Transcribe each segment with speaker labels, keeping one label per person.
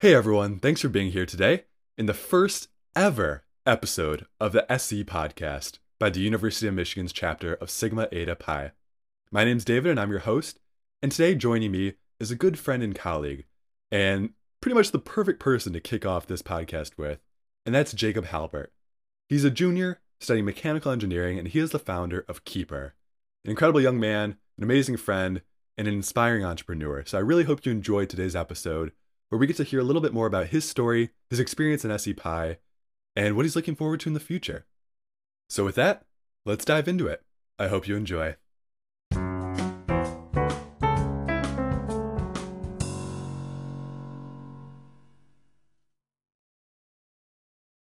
Speaker 1: Hey everyone, thanks for being here today in the first ever episode of the SE podcast by the University of Michigan's chapter of Sigma Eta Pi. My name's David and I'm your host, and today joining me is a good friend and colleague, and pretty much the perfect person to kick off this podcast with, and that's Jacob Halbert. He's a junior studying mechanical engineering, and he is the founder of Keyper, an incredible young man, an amazing friend, and an inspiring entrepreneur. So I really hope you enjoyed today's episode where we get to hear a little bit more about his story, his experience in SE Pi, and what he's looking forward to in the future. So, with that, let's dive into it. I hope you enjoy.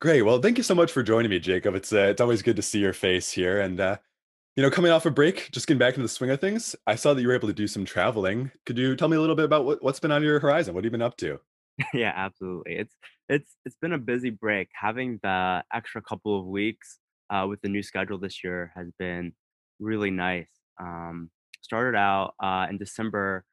Speaker 1: Great. Well, thank you so much for joining me, Jacob. It's uh, it's always good to see your face here, and uh, you know, coming off a break, just getting back into the swing of things, I saw that you were able to do some traveling. Could you tell me a little bit about what, what's been on your horizon? What have you been up to?
Speaker 2: Yeah, absolutely. It's it's it's been a busy break. Having the extra couple of weeks uh, with the new schedule this year has been really nice. Um, started out uh, in December.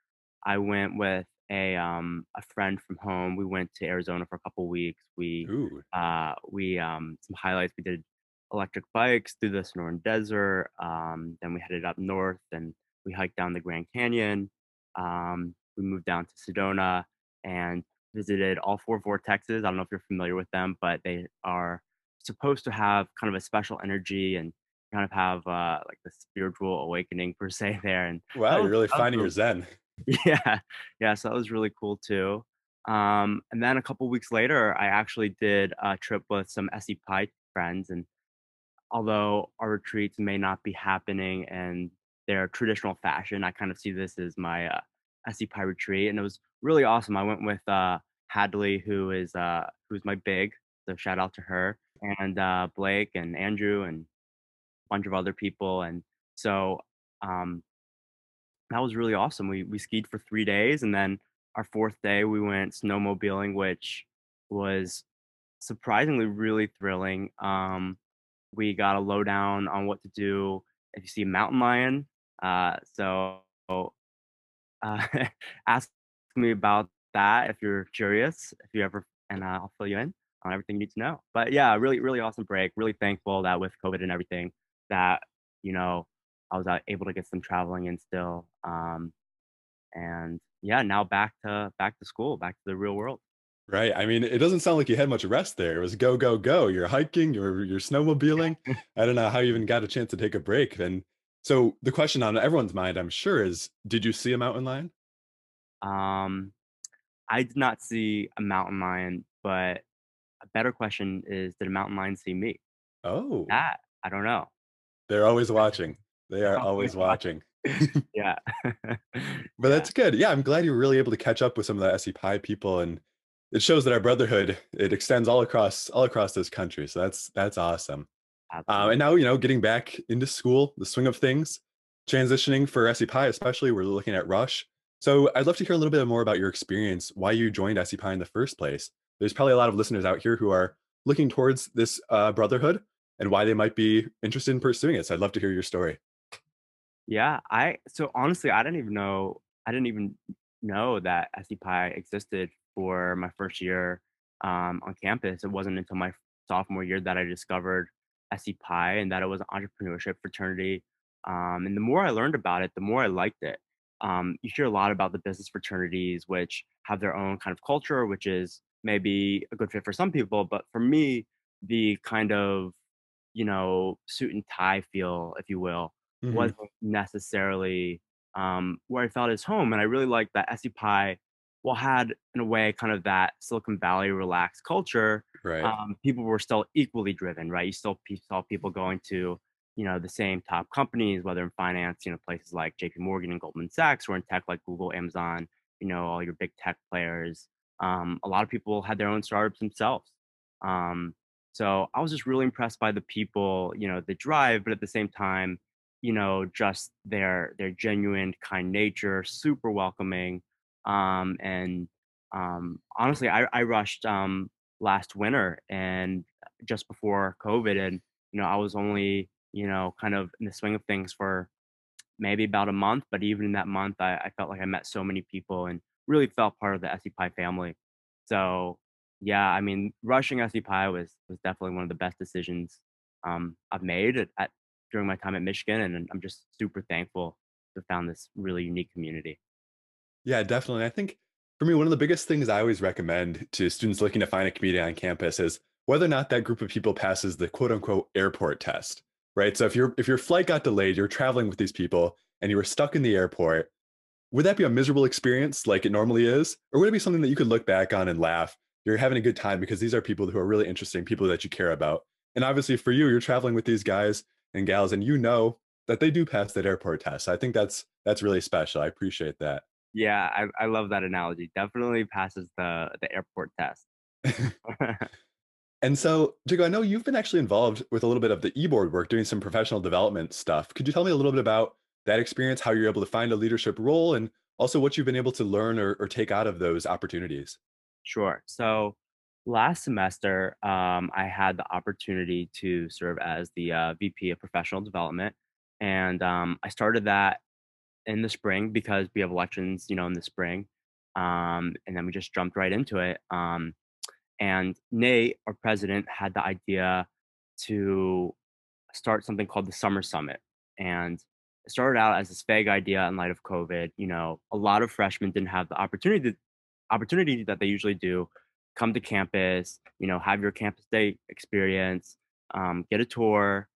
Speaker 2: I went with a um, a friend from home. We went to Arizona for a couple weeks. We
Speaker 1: Ooh,
Speaker 2: uh, we um, some highlights. We did electric bikes through the Sonoran Desert. Um, then we headed up north and we hiked down the Grand Canyon. Um, we moved down to Sedona and visited all four vortexes. I don't know if you're familiar with them, but they are supposed to have kind of a special energy and kind of have uh, like the spiritual awakening per se there. And
Speaker 1: wow,
Speaker 2: that
Speaker 1: you're really
Speaker 2: was
Speaker 1: finding your zen.
Speaker 2: yeah, yeah. So that was really cool too. Um, and then a couple weeks later, I actually did a trip with some SE Pi friends and although our retreats may not be happening in their traditional fashion, I kind of see this as my uh, SE Pi retreat, and it was really awesome. I went with uh, Hadley, who is uh, who's my big, so shout out to her, and uh, Blake and Andrew and a bunch of other people, and so um, that was really awesome. We we skied for three days, and then our fourth day we went snowmobiling, which was surprisingly really thrilling. Um, we got a lowdown on what to do if you see a mountain lion. Uh, so uh, ask me about that if you're curious, if you ever, and uh, I'll fill you in on everything you need to know. But yeah, really, really awesome break. Really thankful that with COVID and everything, that you know, I was uh, able to get some traveling in still. Um, and yeah, now back to back to school, back to the real world.
Speaker 1: Right. I mean, it doesn't sound like you had much rest there. It was go, go, go. You're hiking, you're you're snowmobiling. I don't know how you even got a chance to take a break. And so the question on everyone's mind, I'm sure, is did you see a mountain lion?
Speaker 2: Um, I did not see a mountain lion, but a better question is, did a mountain lion see me?
Speaker 1: Oh,
Speaker 2: That I don't know.
Speaker 1: they're always watching. They are
Speaker 2: always watching. Yeah.
Speaker 1: But that's good. Yeah, I'm glad you were really able to catch up with some of the SE Pi people, and it shows that our brotherhood it extends all across all across this country. So that's that's awesome. Um, and now you know, getting back into school, the swing of things, transitioning for SE Pi, especially we're looking at Rush. So I'd love to hear a little bit more about your experience, why you joined SE Pi in the first place. There's probably a lot of listeners out here who are looking towards this uh, brotherhood and why they might be interested in pursuing it. So I'd love to hear your story.
Speaker 2: Yeah, I so honestly, I didn't even know I didn't even know that SE Pi existed for my first year um, on campus. It wasn't until my sophomore year that I discovered SE Pi and that it was an entrepreneurship fraternity. Um, and the more I learned about it, the more I liked it. Um, you hear a lot about the business fraternities, which have their own kind of culture, which is maybe a good fit for some people, but for me, the kind of you know suit and tie feel, if you will
Speaker 1: hmm
Speaker 2: wasn't necessarily, um, where I felt as home, and I really liked that SE Pi, while had, in a way, kind of that Silicon Valley relaxed culture,
Speaker 1: Right.
Speaker 2: um, people were still equally driven, right? You still saw people going to, you know, the same top companies, whether in finance, you know, places like JP Morgan and Goldman Sachs, or in tech like Google, Amazon, you know, all your big tech players. Um, a lot of people had their own startups themselves. Um, so I was just really impressed by the people, you know, the drive, but at the same time, you know, just their their genuine kind nature, super welcoming. Um, and um, honestly, I, I rushed um, last winter and just before COVID, and you know, I was only you know kind of in the swing of things for maybe about a month, but even in that month, I, I felt like I met so many people and really felt part of the SE Pi family. So yeah, I mean, rushing SE Pi was was definitely one of the best decisions um, I've made at, at during my time at Michigan, and I'm just super thankful to found this really unique community.
Speaker 1: Yeah, definitely. I think for me, one of the biggest things I always recommend to students looking to find a community on campus is whether or not that group of people passes the quote unquote airport test, right? So if your if your flight got delayed, you're traveling with these people and you were stuck in the airport, would that be a miserable experience like it normally is? Or would it be something that you could look back on and laugh? You're having a good time because these are people who are really interesting, people that you care about. And obviously for you, you're traveling with these guys and gals and you know that they do pass that airport test. I think that's that's really special. I appreciate that.
Speaker 2: Yeah, I, I love that analogy. Definitely passes the the airport test.
Speaker 1: and so, Jacob, I know you've been actually involved with a little bit of the e-board work, doing some professional development stuff. Could you tell me a little bit about that experience, how you're able to find a leadership role, and also what you've been able to learn or, or take out of those opportunities?
Speaker 2: Sure. So last semester, um, I had the opportunity to serve as the uh, VP of Professional Development, and um, I started that in the spring because we have elections, you know, in the spring. Um, and then we just jumped right into it. Um, and Nate, our president, had the idea to start something called the Summer Summit. And it started out as this vague idea in light of COVID. You know, a lot of freshmen didn't have the opportunity to, opportunity that they usually do come to campus, you know, have your campus day experience, um, get a tour,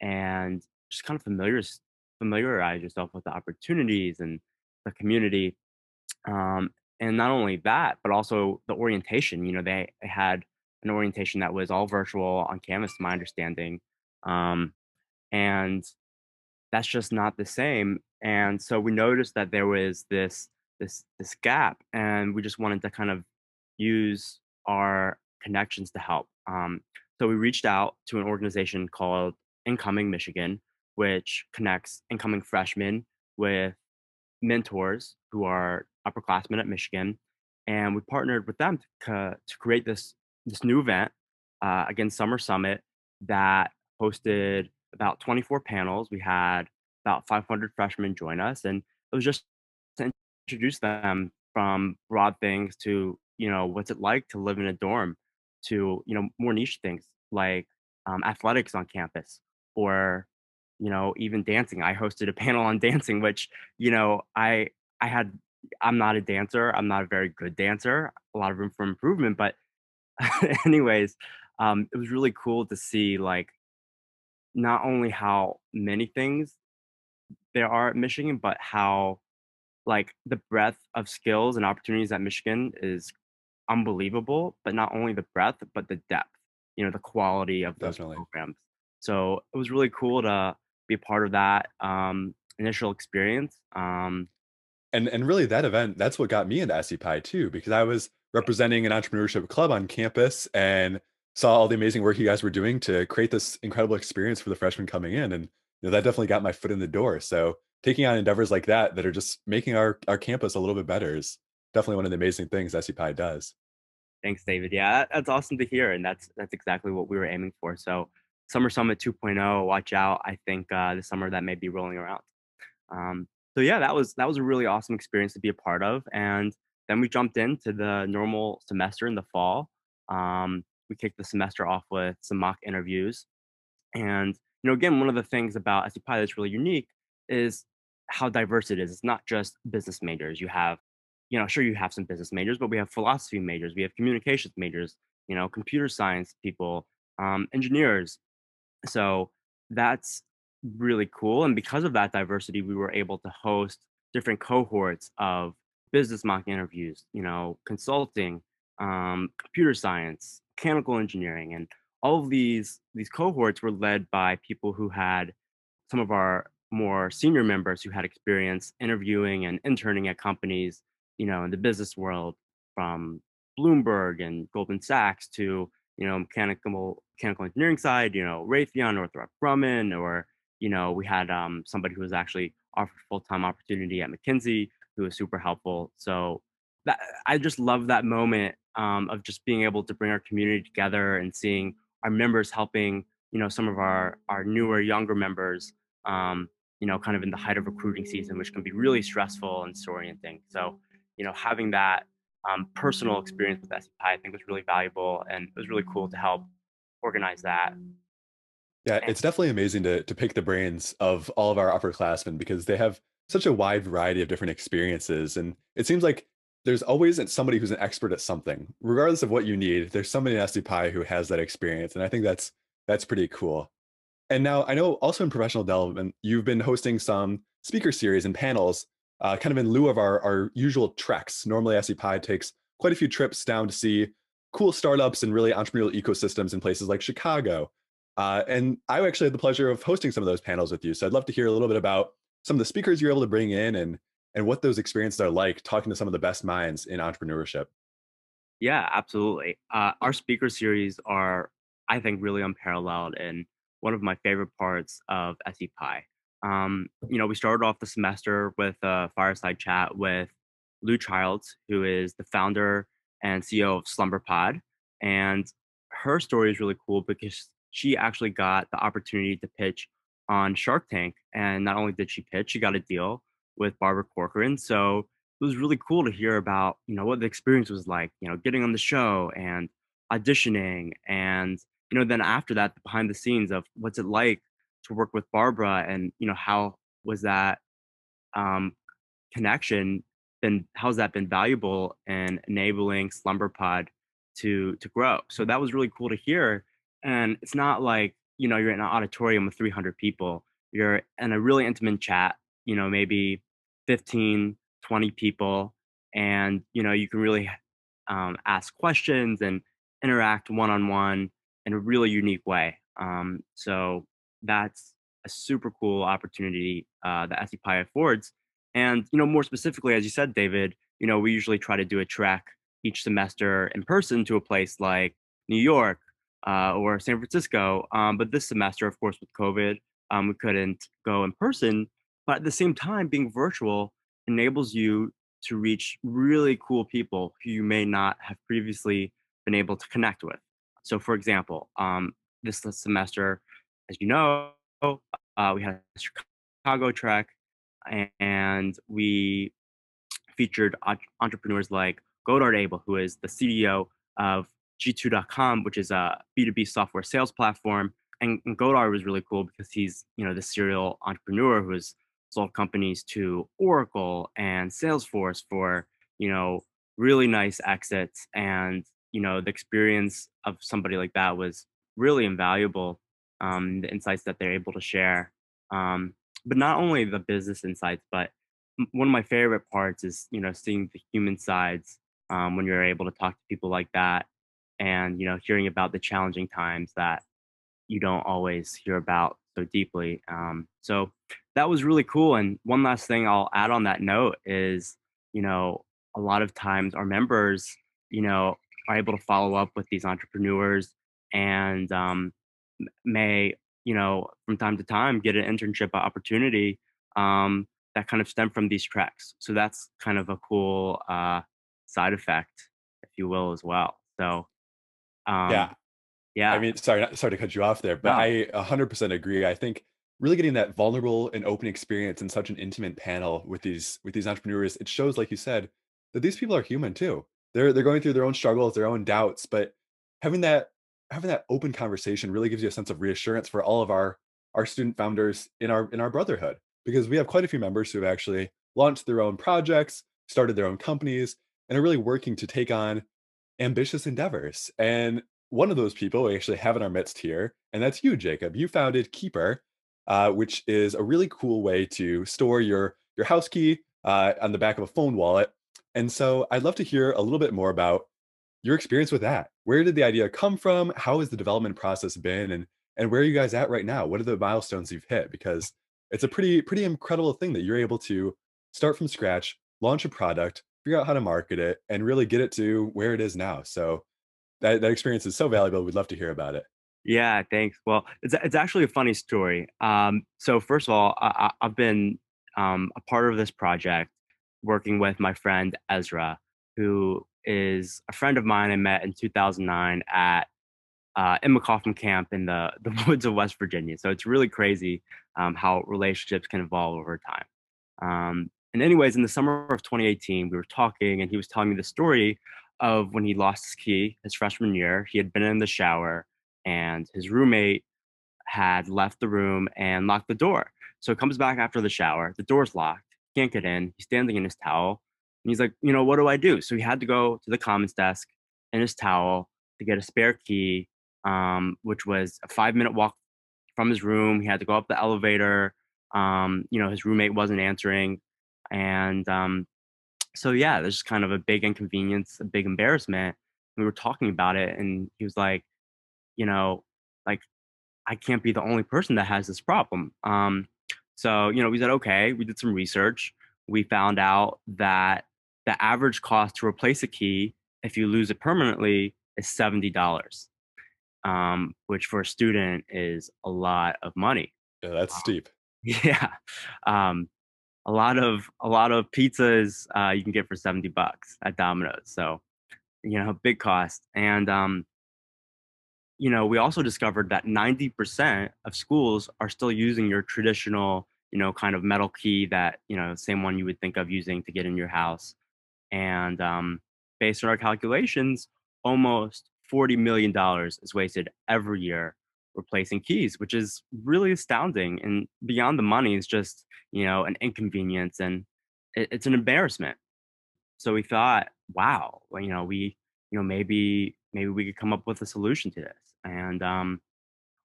Speaker 2: and just kind of familiar familiarize yourself with the opportunities and the community. Um, and not only that, but also the orientation. You know, they, had an orientation that was all virtual on Canvas, to my understanding. Um, and that's just not the same. And so we noticed that there was this this this gap, and we just wanted to kind of use our connections to help. Um, so we reached out to an organization called Incoming Michigan, which connects incoming freshmen with mentors who are upperclassmen at Michigan. And we partnered with them to, to create this, this new event, uh, again, Summer Summit, that hosted about 24 panels. We had about 500 freshmen join us, and it was just to introduce them from broad things to, you know, what's it like to live in a dorm to, you know, more niche things like um, athletics on campus or you know, even dancing. I hosted a panel on dancing, which, you know, I I had I'm not a dancer. I'm not a very good dancer. A lot of room for improvement. But anyways, um, it was really cool to see like not only how many things there are at Michigan, but how like the breadth of skills and opportunities at Michigan is unbelievable. But not only the breadth, but the depth. You know, the quality of those Definitely. programs. So it was really cool to be a part of that um, initial experience. Um,
Speaker 1: and and really that event that's what got me into SE Pi too because I was representing an entrepreneurship club on campus and saw all the amazing work you guys were doing to create this incredible experience for the freshmen coming in and you know, that definitely got my foot in the door so taking on endeavors like that that are just making our our campus a little bit better is definitely one of the amazing things SE Pi does.
Speaker 2: Thanks, David. Yeah, that's awesome to hear, and that's that's exactly what we were aiming for. So Summer Summit 2.0. Watch out! I think uh, summer that may be rolling around. Um, so yeah, that was that was a really awesome experience to be a part of. And then we jumped into the normal semester in the fall. Um, we kicked the semester off with some mock interviews, and you know, again, one of the things about SE Pi that's really unique is how diverse it is. It's not just business majors. You have, you know, sure you have some business majors, but we have philosophy majors, we have communications majors, you know, computer science people, um, engineers, so that's really cool. And because of that diversity, we were able to host different cohorts of business mock interviews, you know, consulting, um, computer science, mechanical engineering, and all of these these cohorts were led by people who had some of our more senior members who had experience interviewing and interning at companies, you know, in the business world, from Bloomberg and Goldman Sachs to you know, mechanical mechanical engineering side, you know, Raytheon, Northrop Grumman, or you know, we had um, somebody who was actually offered full time opportunity at McKinsey, who was super helpful. So that I just love that moment um, of just being able to bring our community together and seeing our members helping, you know, some of our our newer, younger members, um, you know, kind of in the height of recruiting season, which can be really stressful and disorienting. So, you know, having that um, personal experience with SE Pi, I think was really valuable, and it was really cool to help organize that.
Speaker 1: Yeah, it's definitely amazing to to pick the brains of all of our upperclassmen because they have such a wide variety of different experiences, and it seems like there's always somebody who's an expert at something, regardless of what you need. There's somebody in SE Pi who has that experience, and I think that's that's pretty cool. And now I know also in professional development, you've been hosting some speaker series and panels, uh, kind of in lieu of our our usual treks. Normally, SE Pi takes quite a few trips down to see cool startups and really entrepreneurial ecosystems in places like Chicago. Uh, and I actually had the pleasure of hosting some of those panels with you. So I'd love to hear a little bit about some of the speakers you're able to bring in and and what those experiences are like talking to some of the best minds in entrepreneurship.
Speaker 2: Yeah, absolutely. Uh, our speaker series are, I think, really unparalleled and one of my favorite parts of SEPI. Um, you know, we started off the semester with a fireside chat with Lou Childs, who is the founder and CEO of SlumberPod. And her story is really cool because she actually got the opportunity to pitch on Shark Tank. And not only did she pitch, she got a deal with Barbara Corcoran. So it was really cool to hear about, you know, what the experience was like, you know, getting on the show and auditioning and, you know, then after that, behind the scenes of what's it like to work with Barbara and, you know, how was that um, connection been, how's that been valuable in enabling SlumberPod to, to grow? So that was really cool to hear. And it's not like, you know, you're in an auditorium with 300 people. You're in a really intimate chat, you know, maybe 15, 20 people. And, you know, you can really um, ask questions and interact one on one in a really unique way. Um, so that's a super cool opportunity uh, that SE Pi affords. And, you know, more specifically, as you said, David, you know, we usually try to do a trek each semester in person to a place like New York uh, or San Francisco. Um, but this semester, of course, with COVID, um, we couldn't go in person. But at the same time, being virtual enables you to reach really cool people who you may not have previously been able to connect with. So, for example, um, this semester, as you know, uh, we had a Chicago trek, and we featured entrepreneurs like Godard Abel, who is the CEO of G2.com, which is a B2B software sales platform. And, Godard was really cool because he's, you know, the serial entrepreneur who has sold companies to Oracle and Salesforce for, you know, really nice exits. And, you know, the experience of somebody like that was really invaluable. Um, the insights that they're able to share. Um, but not only the business insights, but one of my favorite parts is, you know, seeing the human sides um, when you're able to talk to people like that and you know hearing about the challenging times that you don't always hear about so deeply um, so that was really cool and one last thing i'll add on that note is you know a lot of times our members you know are able to follow up with these entrepreneurs and um, may you know from time to time get an internship opportunity um, that kind of stem from these tracks. so that's kind of a cool uh, side effect if you will as well so
Speaker 1: um, yeah.
Speaker 2: Yeah.
Speaker 1: I mean, sorry, sorry to cut you off there, but no. I 100% agree. I think really getting that vulnerable and open experience in such an intimate panel with these with these entrepreneurs, it shows, like you said, that these people are human too. They're they're going through their own struggles, their own doubts, but having that having that open conversation really gives you a sense of reassurance for all of our our student founders in our in our brotherhood because we have quite a few members who have actually launched their own projects, started their own companies, and are really working to take on ambitious endeavors. And one of those people we actually have in our midst here, and that's you, Jacob. You founded Keyper, uh, which is a really cool way to store your your house key uh, on the back of a phone wallet. And so I'd love to hear a little bit more about your experience with that. Where did the idea come from? How has the development process been? And and where are you guys at right now? What are the milestones you've hit? Because it's a pretty pretty incredible thing that you're able to start from scratch, launch a product, figure out how to market it and really get it to where it is now. So that, that experience is so valuable. We'd love to hear about it.
Speaker 2: Yeah, thanks. Well, it's, it's actually a funny story. Um, so first of all, I, I've been um, a part of this project working with my friend Ezra, who is a friend of mine I met in 2009 at uh, Emma Kaufmann camp in the, the woods of West Virginia. So it's really crazy um, how relationships can evolve over time. Um, And anyways, in the summer of 2018, we were talking, and he was telling me the story of when he lost his key his freshman year. He had been in the shower, and his roommate had left the room and locked the door. So he comes back after the shower. The door's locked. Can't get in. He's standing in his towel. And he's like, you know, what do I do? So he had to go to the commons desk in his towel to get a spare key, um, which was a five minute walk from his room. He had to go up the elevator. Um, you know, his roommate wasn't answering. And um, so, yeah, there's just kind of a big inconvenience, a big embarrassment. We were talking about it, and he was like, you know, like, I can't be the only person that has this problem. Um, so, you know, we said, okay, we did some research. We found out that the average cost to replace a key, if you lose it permanently, is $70, um, which for a student is a lot of money.
Speaker 1: Yeah, that's
Speaker 2: Um,
Speaker 1: steep.
Speaker 2: yeah. Um, a lot of a lot of pizzas uh, you can get for 70 bucks at Domino's. So, you know, big cost. And um, you know, we also discovered that 90% of schools are still using your traditional, you know, kind of metal key that, you know, same one you would think of using to get in your house. And um, based on our calculations, almost $40 million is wasted every year replacing keys, which is really astounding. And beyond the money is just, you know, an inconvenience and it, it's an embarrassment. So we thought, wow, well, you know, we, you know, maybe maybe we could come up with a solution to this. And um,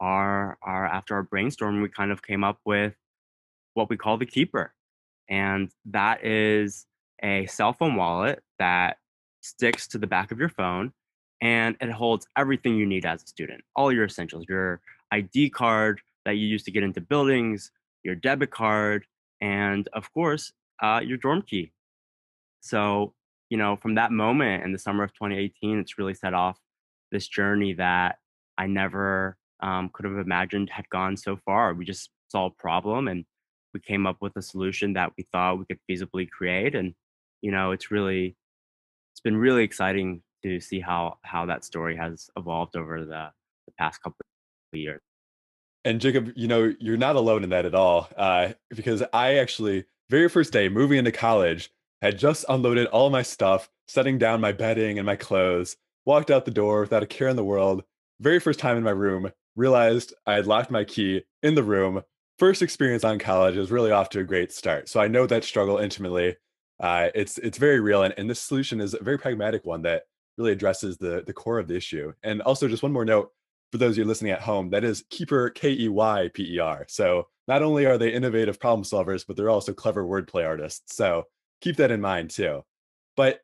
Speaker 2: our our after our brainstorm, we kind of came up with what we call the Keyper, and that is a cell phone wallet that sticks to the back of your phone, and it holds everything you need as a student, all your essentials, your ID card that you use to get into buildings, your debit card, and of course, uh, your dorm key so, you know, from that moment in the summer of 2018, it's really set off this journey that I never um, could have imagined had gone so far. We just saw a problem and we came up with a solution that we thought we could feasibly create. And, you know, it's really, it's been really exciting to see how how that story has evolved over the, the past couple of years.
Speaker 1: And Jacob, you know, you're not alone in that at all. Uh, because I actually, very first day moving into college, had just unloaded all my stuff, setting down my bedding and my clothes, walked out the door without a care in the world. Very first time in my room, realized I had locked my key in the room. First experience on college is really off to a great start. So I know that struggle intimately. Uh, it's it's very real, and, and this solution is a very pragmatic one that really addresses the the core of the issue. And also, just one more note for those of you listening at home, that is Keyper K E Y P E R. So not only are they innovative problem solvers, but they're also clever wordplay artists. So keep that in mind too. But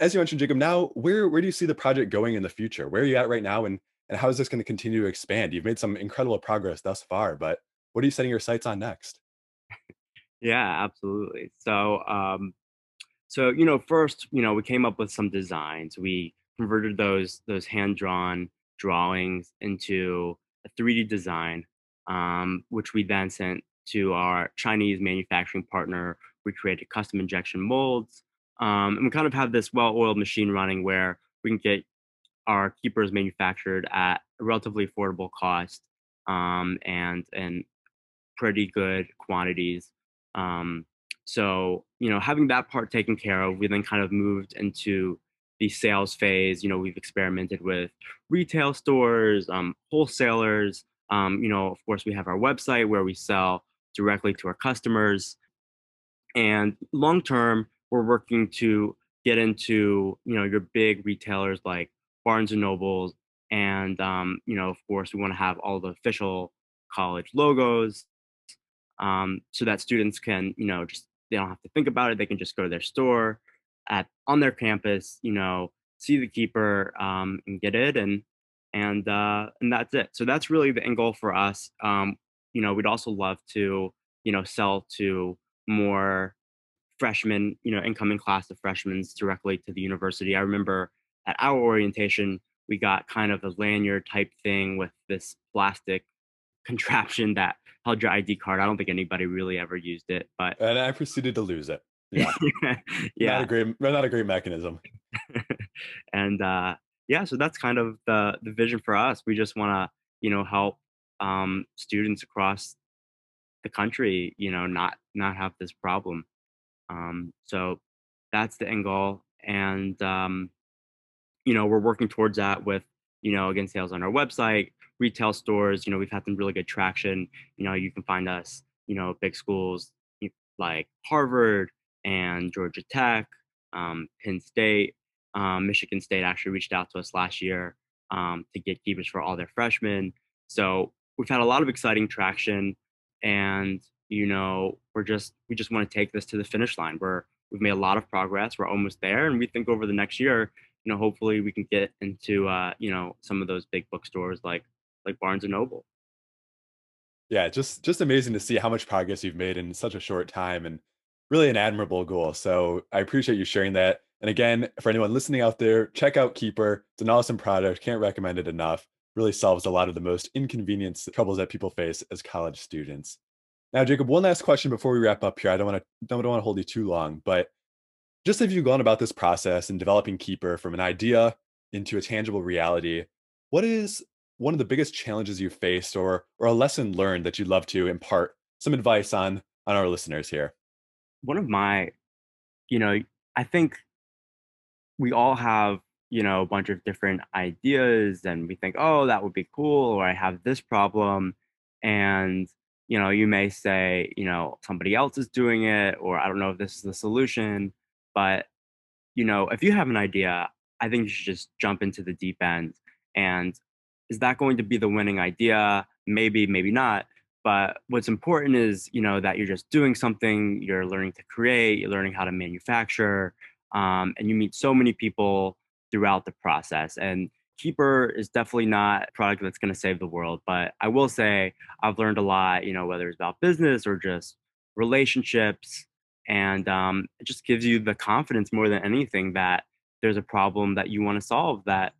Speaker 1: as you mentioned, Jacob, now where where do you see the project going in the future? Where are you at right now, and and how is this going to continue to expand? You've made some incredible progress thus far, but what are you setting your sights on next?
Speaker 2: Yeah, absolutely. So, um, So, you know, first, you know, we came up with some designs. We converted those those hand-drawn drawings into a 3D design, um, which we then sent to our Chinese manufacturing partner. We created custom injection molds, um, and we kind of have this well-oiled machine running where we can get our Keypers manufactured at a relatively affordable cost um, and and pretty good quantities. Um, so, you know, having that part taken care of, we then kind of moved into the sales phase. You know, we've experimented with retail stores, um, wholesalers. Um, you know, of course, we have our website where we sell directly to our customers. And long term, we're working to get into, you know, your big retailers like Barnes and Nobles. And, um, you know, of course, we want to have all the official college logos um, so that students can, you know, just they don't have to think about it. They can just go to their store at on their campus, you know, see the Keyper um, and get it, and and uh, and that's it. So that's really the end goal for us. Um, you know, we'd also love to, you know, sell to more freshmen, you know, incoming class of freshmen directly to the university. I remember at our orientation, we got kind of a lanyard type thing with this plastic contraption that held your ID card. I don't think anybody really ever used it, but
Speaker 1: And I proceeded to lose it. Yeah, yeah, not a great, not a great mechanism.
Speaker 2: and uh, yeah, so that's kind of the the vision for us. We just want to, you know, help um, students across the country, you know, not not have this problem. Um, so that's the end goal. And, um, you know, we're working towards that with, you know, again, sales on our website, retail stores. You know, we've had some really good traction. You know, you can find us, you know, big schools like Harvard and Georgia Tech, um, Penn State, um, Michigan State actually reached out to us last year um, to get Keypers for all their freshmen. So we've had a lot of exciting traction, and you know we're just we just want to take this to the finish line. We're we've made a lot of progress. We're almost there, and we think over the next year, you know, hopefully we can get into uh, you know some of those big bookstores like like Barnes and Noble.
Speaker 1: Yeah, just just amazing to see how much progress you've made in such a short time, and really an admirable goal. So I appreciate you sharing that. And again, for anyone listening out there, check out Keyper. It's an awesome product. Can't recommend it enough. Really solves a lot of the most inconvenience troubles that people face as college students. Now, Jacob, one last question before we wrap up here. I don't want to don't, want to hold you too long, but just have you gone about this process and developing Keyper from an idea into a tangible reality, what is one of the biggest challenges you faced or or a lesson learned that you'd love to impart some advice on on our listeners here?
Speaker 2: One of my, you know, I think we all have you know a bunch of different ideas and we think oh that would be cool or i have this problem and you know you may say you know somebody else is doing it or i don't know if this is the solution but you know if you have an idea i think you should just jump into the deep end and is that going to be the winning idea maybe maybe not but what's important is you know that you're just doing something you're learning to create you're learning how to manufacture um, and you meet so many people throughout the process. And Keyper is definitely not a product that's going to save the world, but I will say I've learned a lot. You know, whether it's about business or just relationships, and um, it just gives you the confidence more than anything that there's a problem that you want to solve that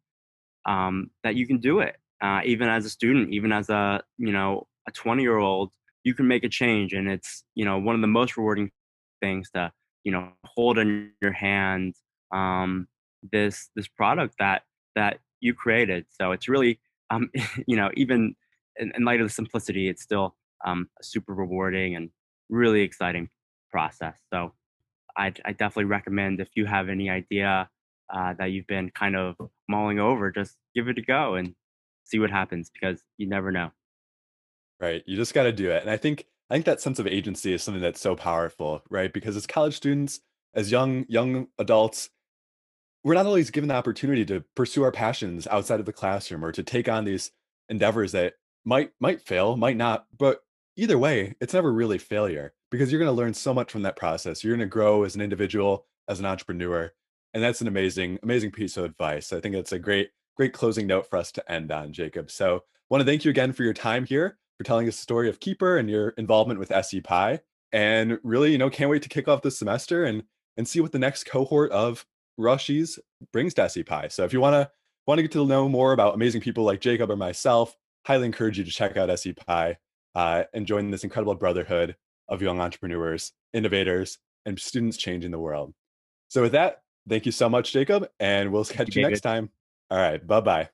Speaker 2: um, that you can do it. Uh, even as a student, even as a you know a 20 year old, you can make a change, and it's you know one of the most rewarding things to you know hold in your hand um, this this product that that you created so it's really um, you know even in, in, light of the simplicity it's still um, a super rewarding and really exciting process so I, I definitely recommend if you have any idea uh, that you've been kind of mulling over just give it a go and see what happens because you never know
Speaker 1: right you just got to do it and i think I think that sense of agency is something that's so powerful, right? Because as college students, as young young adults, we're not always given the opportunity to pursue our passions outside of the classroom or to take on these endeavors that might might fail, might not, but either way, it's never really failure because you're going to learn so much from that process. You're going to grow as an individual, as an entrepreneur, and that's an amazing amazing piece of advice. I think it's a great great closing note for us to end on, Jacob. So, I want to thank you again for your time here for telling us the story of Keyper and your involvement with SE Pi. And really, you know, can't wait to kick off this semester and and see what the next cohort of Rushies brings to SE Pi. So if you want to want to get to know more about amazing people like Jacob or myself, highly encourage you to check out SE Pi uh, and join this incredible brotherhood of young entrepreneurs, innovators, and students changing the world. So with that, thank you so much, Jacob, and we'll catch you, you next time. All right, bye bye.